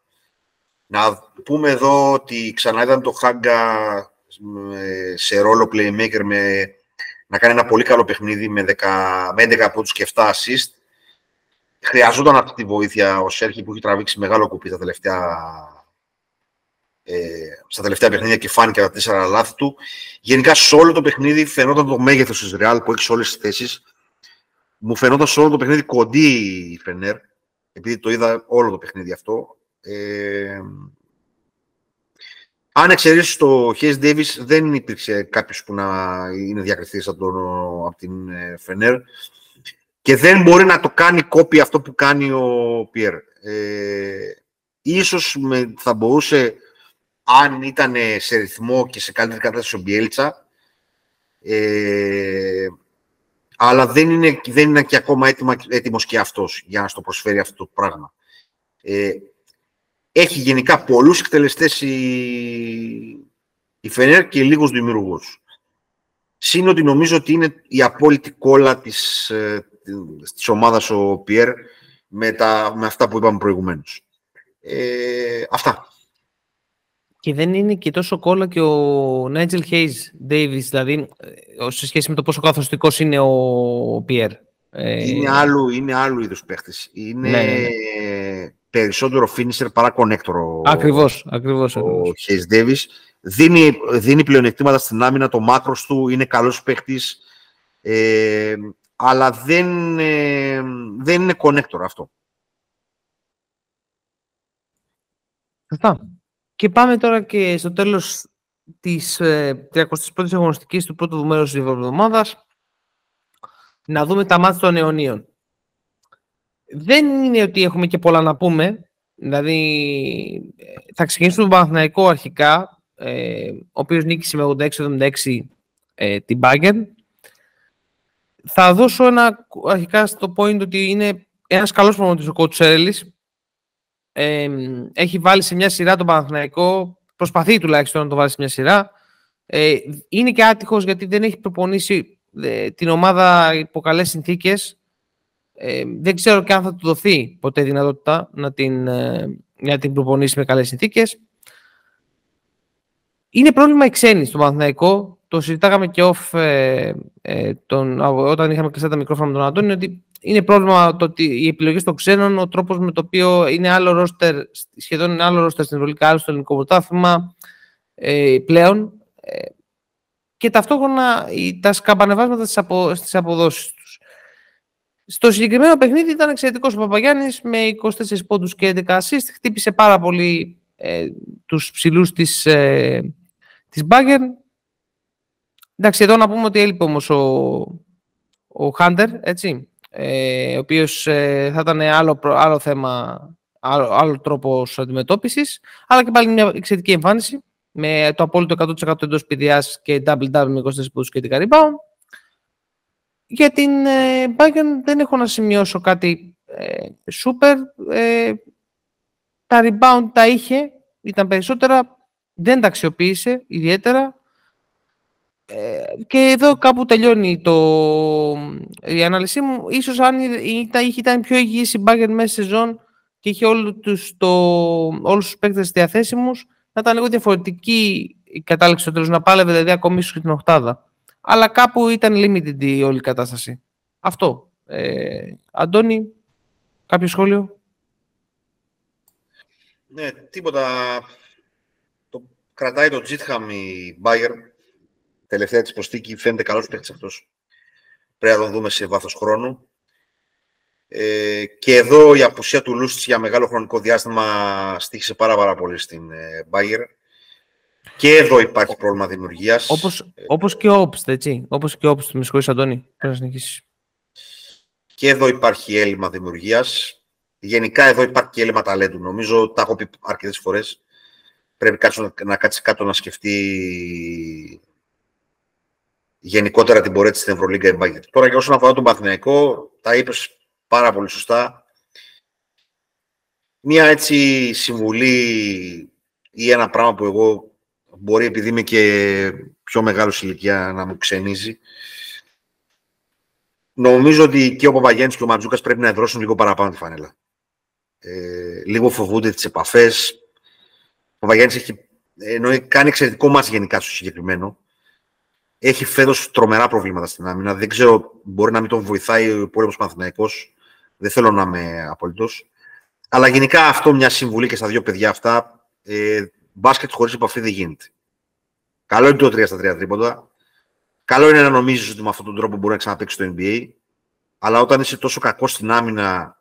Να πούμε εδώ ότι ξανά ήταν το Χάγκα ε, σε ρόλο playmaker με, να κάνει ένα πολύ καλό παιχνίδι με, 10, με 11 πόντους και 7 assist. Χρειαζόταν αυτή τη βοήθεια ο Σέρχη που έχει τραβήξει μεγάλο κουπί τα τελευταία ε, στα τελευταία παιχνίδια και φάνηκε τα τέσσερα λάθη του. Γενικά σε όλο το παιχνίδι φαινόταν το μέγεθος της Ρεάλ που έχει σε όλες τις θέσεις. Μου φαινόταν σε όλο το παιχνίδι κοντή η Φενέρ, επειδή το είδα όλο το παιχνίδι αυτό. Ε, αν εξαιρέσεις το Χέις Ντέβις, δεν υπήρξε κάποιος που να είναι διακριθής από, από την ε, Φενέρ και δεν μπορεί να το κάνει κόπη αυτό που κάνει ο Πιέρ. Ε, ίσως με, θα μπορούσε αν ήταν σε ρυθμό και σε καλύτερη κατάσταση ο Μπιέλτσα. Ε, αλλά δεν είναι, δεν είναι και ακόμα έτοιμα, έτοιμος και αυτός για να στο προσφέρει αυτό το πράγμα. Ε, έχει γενικά πολλούς εκτελεστές η, η Φενέρ και λίγους δημιουργούς. Συν ότι νομίζω ότι είναι η απόλυτη κόλλα της, ε, της ομάδας ο Πιέρ με, τα, με αυτά που είπαμε προηγουμένως. Ε, αυτά. Και δεν είναι και τόσο κόλλα και ο Νάιτζελ Hayes Davis, δηλαδή σε σχέση με το πόσο καθοστικό είναι ο Πιέρ. Ε, είναι άλλου, είναι άλλου είδους παίχτης. Είναι ναι, ναι, ναι. Περισσότερο finisher παρά connector. Ακριβώς, ακριβώς. Ο Hayes Davis. Δίνει, δίνει πλεονεκτήματα στην άμυνα, το μάκρος του, είναι καλός παίχτης. Ε, αλλά δεν, ε, δεν είναι connector αυτό. Αυτά. Και πάμε τώρα και στο τέλος της ε, 31ης αγωνιστικής του πρώτου μέρους της εβδομάδας να δούμε τα μάτια των αιωνίων. Δεν είναι ότι έχουμε και πολλά να πούμε. Δηλαδή, θα ξεκινήσουμε τον Παναθηναϊκό αρχικά, ε, ο οποίος νίκησε με 86-76 ε, την Bayern. Θα δώσω ένα αρχικά στο point ότι είναι ένας καλός προμονητής ο coach ε, έχει βάλει σε μια σειρά τον Παναθηναϊκό, προσπαθεί τουλάχιστον να το βάλει σε μια σειρά. Ε, είναι και άτυχος γιατί δεν έχει προπονήσει ε, την ομάδα υπό καλές συνθήκες. Ε, δεν ξέρω και αν θα του δοθεί ποτέ δυνατότητα να την, ε, να την προπονήσει με καλές συνθήκες. Είναι πρόβλημα οι ξένοι στο Παναθηναϊκό. Το συζητάγαμε και off ε, ε, τον, όταν είχαμε κλειστά τα μικρόφωνα με τον Αντώνη ότι είναι πρόβλημα το ότι οι επιλογές των ξένων, ο τρόπος με το οποίο είναι άλλο ρόστερ, σχεδόν είναι άλλο ρόστερ στην Ευρωπαϊκή, άλλο στο ελληνικό πρωτάθλημα ε, πλέον. Ε, και ταυτόχρονα τα σκαμπανεβάσματα στις απο, στις αποδόσεις τους. Στο συγκεκριμένο παιχνίδι ήταν εξαιρετικός ο Παπαγιάννης με 24 πόντους και 11 assist. Χτύπησε πάρα πολύ ε, τους ψηλούς της, ε, της Bayern. Εντάξει, εδώ να πούμε ότι έλειπε όμως ο, ο Hunter, έτσι, ε, ο οποίος ε, θα ήταν άλλο, άλλο θέμα, άλλο, άλλο τρόπος αντιμετώπισης, αλλά και πάλι μια εξαιρετική εμφάνιση με το απόλυτο 100% εντός παιδιάς και double-double με 24 πόντους και 10 rebound. Για την ε, Bayern δεν έχω να σημειώσω κάτι ε, super. Ε, τα rebound τα είχε, ήταν περισσότερα, δεν τα αξιοποίησε ιδιαίτερα. Ε, και εδώ κάπου τελειώνει το, η ανάλυση μου. Ίσως αν ήταν, ήταν πιο υγιής η Bayern μέσα σε σεζόν και είχε όλους τους, το, όλους τους παίκτες διαθέσιμους, θα ήταν λίγο διαφορετική η κατάληξη στο τέλος, να πάλευε δηλαδή ακόμη ίσως και την οχτάδα. Αλλά κάπου ήταν limited η όλη κατάσταση. Αυτό. Ε, Αντώνη, κάποιο σχόλιο; Ναι, τίποτα. Το, κρατάει το Τζίτχαμ η Bayern. Τελευταία της προστίκη φαίνεται καλός παίκτης αυτός. Πρέπει να τον δούμε σε βάθος χρόνου. Ε, και εδώ η απουσία του Λούστης για μεγάλο χρονικό διάστημα στήχησε πάρα, πάρα πολύ στην ε, Bayern. Και εδώ υπάρχει πρόβλημα δημιουργίας. Όπως, όπως και ο Όπστ, έτσι. Όπως και ο Όπστ, με συγχωρείς Αντώνη. Πρέπει να Και εδώ υπάρχει έλλειμμα δημιουργίας. Γενικά εδώ υπάρχει και έλλειμμα ταλέντου. Νομίζω, τα έχω πει αρκετές φορές. Πρέπει κάποιο να κάτσεις κάτω να σκεφτεί γενικότερα την πορεία της στην Ευρωλίγκα η Τώρα και όσον αφορά τον Παθηναϊκό, τα είπες πάρα πολύ σωστά. Μία έτσι συμβουλή ή ένα πράγμα που εγώ μπορεί επειδή είμαι και πιο μεγάλος ηλικία να μου ξενίζει. Νομίζω ότι και ο Παπαγέννης και ο Ματζούκας πρέπει να εδρώσουν λίγο παραπάνω τη φανέλα. Ε, λίγο φοβούνται τις επαφές. Ο Παπαγέννης έχει, ενώ κάνει εξαιρετικό μάτς γενικά στο συγκεκριμένο. Έχει φέτος τρομερά προβλήματα στην άμυνα. Δεν ξέρω, μπορεί να μην τον βοηθάει ο υπόλοιπος Παναθηναϊκός. Δεν θέλω να είμαι απολύτως. Αλλά γενικά αυτό μια συμβουλή και στα δύο παιδιά αυτά. Ε, μπάσκετ χωρίς επαφή δεν γίνεται. Καλό είναι το 3 στα 3 τρίποντα. Καλό είναι να νομίζεις ότι με αυτόν τον τρόπο μπορεί να ξαναπέξει το NBA. Αλλά όταν είσαι τόσο κακός στην άμυνα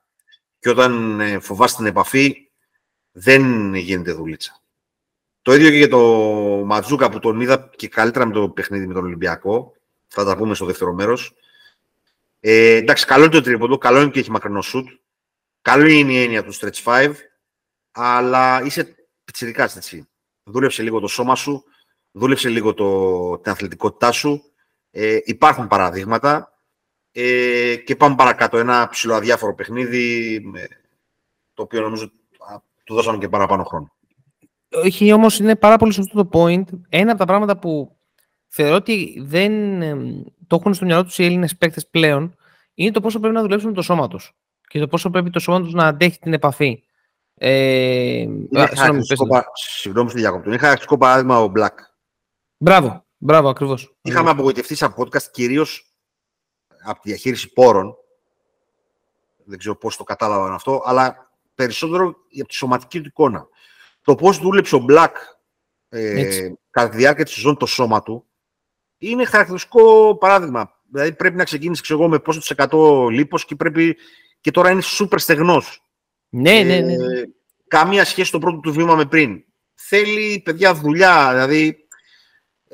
και όταν ε, φοβάσαι την επαφή, δεν γίνεται δουλίτσα. Το ίδιο και για το Ματζούκα που τον είδα και καλύτερα με το παιχνίδι με τον Ολυμπιακό. Θα τα πούμε στο δεύτερο μέρος. Ε, εντάξει, καλό είναι το τρίποντο, καλό είναι και έχει μακρινό σουτ. Καλό είναι η έννοια του stretch 5, αλλά είσαι πιτσιρικάς έτσι. Δούλεψε λίγο το σώμα σου, δούλεψε λίγο το, την αθλητικότητά σου. Ε, υπάρχουν παραδείγματα ε, και πάμε παρακάτω. Ένα ψηλό αδιάφορο παιχνίδι, το οποίο νομίζω του δώσαμε και παραπάνω χρόνο. Όχι, όμως είναι πάρα πολύ σωστό το point. Ένα από τα πράγματα που θεωρώ ότι δεν το έχουν στο μυαλό τους οι Έλληνες παίκτες πλέον είναι το πόσο πρέπει να δουλέψουν με το σώμα τους και το πόσο πρέπει το σώμα τους να αντέχει την επαφή. Ε, Συγγνώμη, στη διακόπτω. Είχα αρχικό παράδειγμα ο Black. Μπράβο, μπράβο ακριβώς. Είχαμε απογοητευτεί σαν podcast κυρίως από τη διαχείριση πόρων. δεν ξέρω πώς το κατάλαβαν αυτό, αλλά περισσότερο από τη σωματική του εικόνα. Το πώς δούλεψε ο Μπλακ ε, κατά τη διάρκεια της σεζόν το σώμα του, είναι χαρακτηριστικό παράδειγμα. Δηλαδή πρέπει να ξεκίνησε ξέρω, με πόσο της 100 λίπος και πρέπει και τώρα είναι σούπερ στεγνός. Ναι, ναι, ναι. Ε, καμία σχέση το πρώτο του βήμα με πριν. Θέλει παιδιά δουλειά, δηλαδή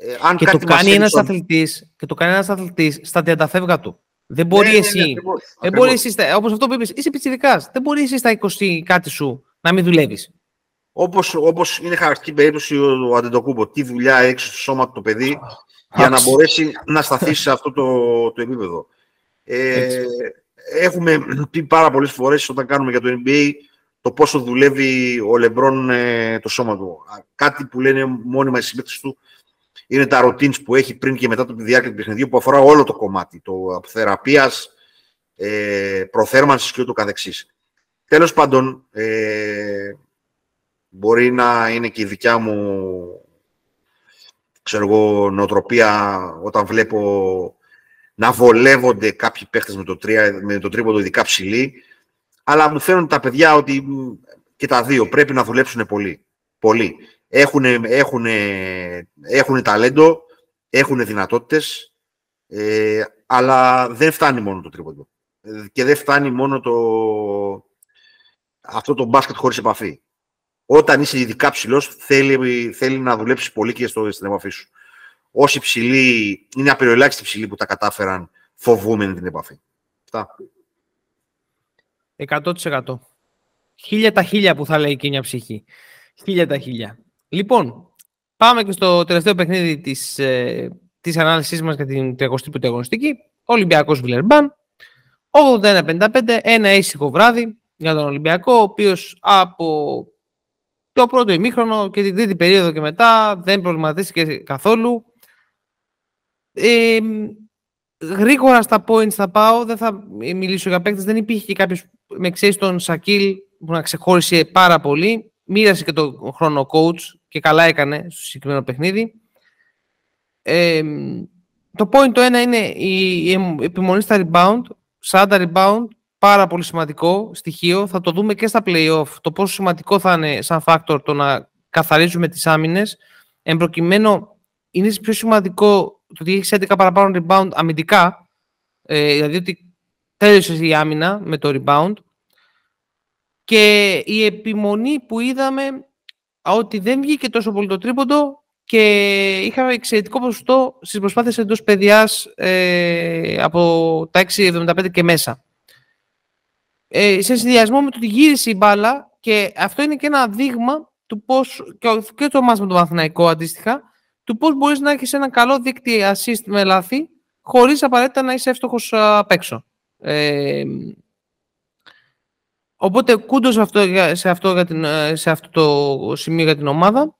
ε, αν και, το κάνει ένας αθλητής, και το κάνει ένας αθλητής στα τριανταφεύγα του. Δεν μπορεί ναι, ναι, ναι εσύ. Ναι, δεν μπορεί εσύ, όπως αυτό που είπες, είσαι πιτσιρικάς. Δεν μπορεί εσύ στα 20 κάτι σου να μην δουλεύεις. Όπως, όπως είναι χαρακτηριστική περίπτωση ο Αντεντοκούμπο. Τι δουλειά έξω στο σώμα του το παιδί για να μπορέσει να σταθείς σε αυτό το, το επίπεδο. Ε, έχουμε πει πάρα πολλές φορές όταν κάνουμε για το NBA το πόσο δουλεύει ο Λεμπρόν ε, το σώμα του. Κάτι που λένε μόνιμα οι συμπαίκτες του είναι τα routines που έχει πριν και μετά το διάρκεια του παιχνιδιού που αφορά όλο το κομμάτι το θεραπείας, ε, προθέρμανσης και ούτω καθεξής. Τέλος πάντων, ε, μπορεί να είναι και η δικιά μου ξέρω εγώ, νοοτροπία όταν βλέπω να βολεύονται κάποιοι παίχτες με το, τρία, με το τρίποντο ειδικά ψηλή, αλλά μου φαίνουν τα παιδιά ότι και τα δύο πρέπει να δουλέψουν πολύ. πολύ. Έχουν, έχουν, έχουν ταλέντο, έχουν δυνατότητες, ε, αλλά δεν φτάνει μόνο το τρίποντο. Και δεν φτάνει μόνο το, αυτό το μπάσκετ χωρίς επαφή. Όταν είσαι ειδικά ψηλός, θέλει, θέλει να δουλέψεις πολύ και στο, στην επαφή σου. Όσοι ψηλοί, είναι απεριολάχιστοι ψηλοί που τα κατάφεραν φοβούμενοι την επαφή. Αυτά. 100%. Χίλια τα χίλια που θα λέει και μια ψυχή. Χίλια τα χίλια. Λοιπόν, πάμε και στο τελευταίο παιχνίδι της, ε, της ανάλυσης μας για την 35η αγωνιστική. Ολυμπιακός Βιλερμπάν. 81-55, ένα ήσυχο βράδυ για τον Ολυμπιακό, ο οποίος από το πρώτο ημίχρονο και την τρίτη περίοδο και μετά δεν προβληματίστηκε καθόλου. Ε, γρήγορα στα points θα πάω, δεν θα μιλήσω για παίκτες. Δεν υπήρχε και κάποιος με ξέρεις τον Σακίλ που να ξεχώρισε πάρα πολύ. Μοίρασε και το χρόνο coach και καλά έκανε στο συγκεκριμένο παιχνίδι. Ε, το point το ένα είναι η, επιμονή στα rebound, 40 rebound, πάρα πολύ σημαντικό στοιχείο. Θα το δούμε και στα play-off, το πόσο σημαντικό θα είναι σαν factor το να καθαρίζουμε τις άμυνες. Εν προκειμένου, είναι πιο σημαντικό το ότι έχεις 11 παραπάνω rebound αμυντικά, ε, δηλαδή ότι τέλειωσε η άμυνα με το rebound και η επιμονή που είδαμε ότι δεν βγήκε τόσο πολύ το τρίποντο και είχαμε εξαιρετικό ποσοστό στις προσπάθειες εντός παιδιάς ε, από τα 6,75 και μέσα ε, σε συνδυασμό με το ότι γύρισε η μπάλα και αυτό είναι και ένα δείγμα του πώς, και το μάτς με τον Παναθηναϊκό αντίστοιχα, του πώς μπορείς να έχεις ένα καλό δίκτυο assist με λάθη, χωρίς απαραίτητα να είσαι εύστοχος απ' έξω. Ε, οπότε κούντος σε αυτό, σε, αυτό για την, σε αυτό το σημείο για την ομάδα.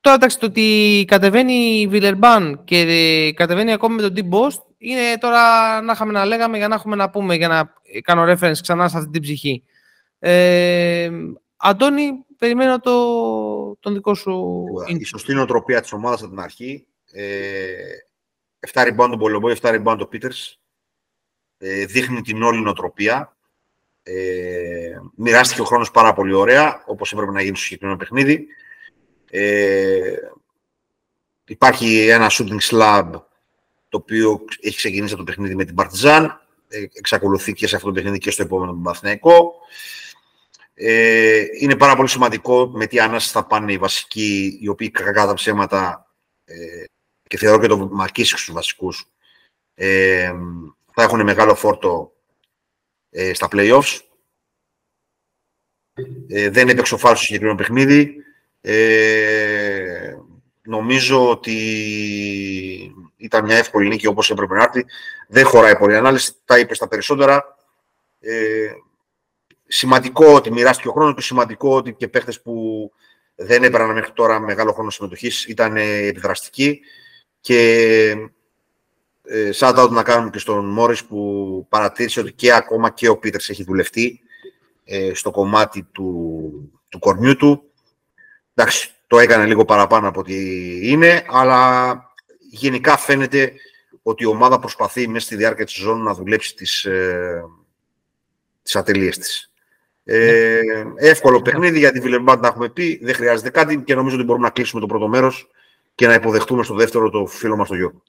Τώρα εντάξει το ότι κατεβαίνει η Βιλερμπάν και κατεβαίνει ακόμη με τον Deep Boss είναι τώρα να είχαμε να λέγαμε για να έχουμε να πούμε, για να κάνω reference ξανά σε αυτή την ψυχή. Ε, Αντώνη, περιμένω το, τον δικό σου... Η σωστή νοοτροπία της ομάδας από την αρχή. Ε, 7 rebound τον Πολεμπό, 7 rebound ο Πίτερς. Ε, δείχνει την όλη νοοτροπία. Ε, μοιράστηκε ο χρόνος πάρα πολύ ωραία, όπως έπρεπε να γίνει στο συγκεκριμένο παιχνίδι. Ε, υπάρχει ένα shooting slab το οποίο έχει ξεκινήσει από το παιχνίδι με την Παρτιζάν, ε, εξακολουθεί και σε αυτό το παιχνίδι και στο επόμενο με τον Ε, είναι πάρα πολύ σημαντικό με τι ανάσταση θα πάνε οι βασικοί, οι οποίοι κακά τα ψέματα ε, και θεωρώ και το Μακίσικ στους βασικούς, ε, θα έχουν μεγάλο φόρτο ε, στα play-offs. Ε, δεν έπαιξε ο Φάρος στο συγκεκριμένο παιχνίδι. Ε, νομίζω ότι ήταν μια εύκολη νίκη όπως έπρεπε να έρθει. Δεν χωράει πολύ ανάλυση, τα είπε στα περισσότερα. Ε, σημαντικό ότι μοιράστηκε ο χρόνος και σημαντικό ότι και παίχτες που δεν έπαιρναν μέχρι τώρα μεγάλο χρόνο συμμετοχής ήταν επιδραστικοί και ε, σαν να κάνουμε και στον Μόρις που παρατήρησε ότι και ακόμα και ο Πίτερς έχει δουλευτεί ε, στο κομμάτι του, του κορμιού του. Εντάξει, το έκανε λίγο παραπάνω από ό,τι είναι, αλλά γενικά φαίνεται ότι η ομάδα προσπαθεί μέσα στη διάρκεια της σεζόν να δουλέψει τις, ε, τις ατελείες της. Ε, εύκολο παιχνίδι για τη Βιλερμπάντ να έχουμε πει. Δεν χρειάζεται κάτι και νομίζω ότι μπορούμε να κλείσουμε το πρώτο μέρος και να υποδεχτούμε στο δεύτερο το φίλο μας τον Γιώργο.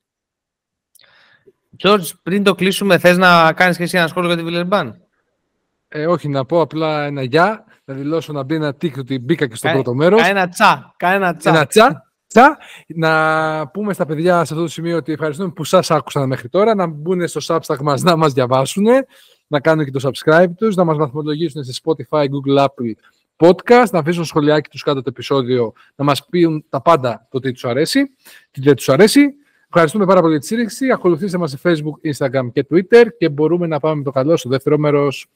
George, πριν το κλείσουμε, θες να κάνεις και εσύ ένα σχόλιο για τη Βιλερμπάν. Ε, όχι, να πω απλά ένα γεια. Να δηλώσω να μπει ένα τίκ ότι μπήκα και στο πρώτο μέρος. Ένα τσα. Ένα τσα. Ένα τσα. τσα. Να πούμε στα παιδιά σε αυτό το σημείο ότι ευχαριστούμε που σας άκουσαν μέχρι τώρα. Να μπουν στο Substack μας να μας διαβάσουν να κάνουν και το subscribe τους, να μας βαθμολογήσουν σε Spotify, Google, Apple podcast, να αφήσουν σχολιάκι τους κάτω το επεισόδιο, να μας πούν τα πάντα το τι τους αρέσει, τι δεν τους αρέσει. Ευχαριστούμε πάρα πολύ για τη στήριξη. Ακολουθήστε μας σε Facebook, Instagram και Twitter και μπορούμε να πάμε με το καλό στο δεύτερο μέρος.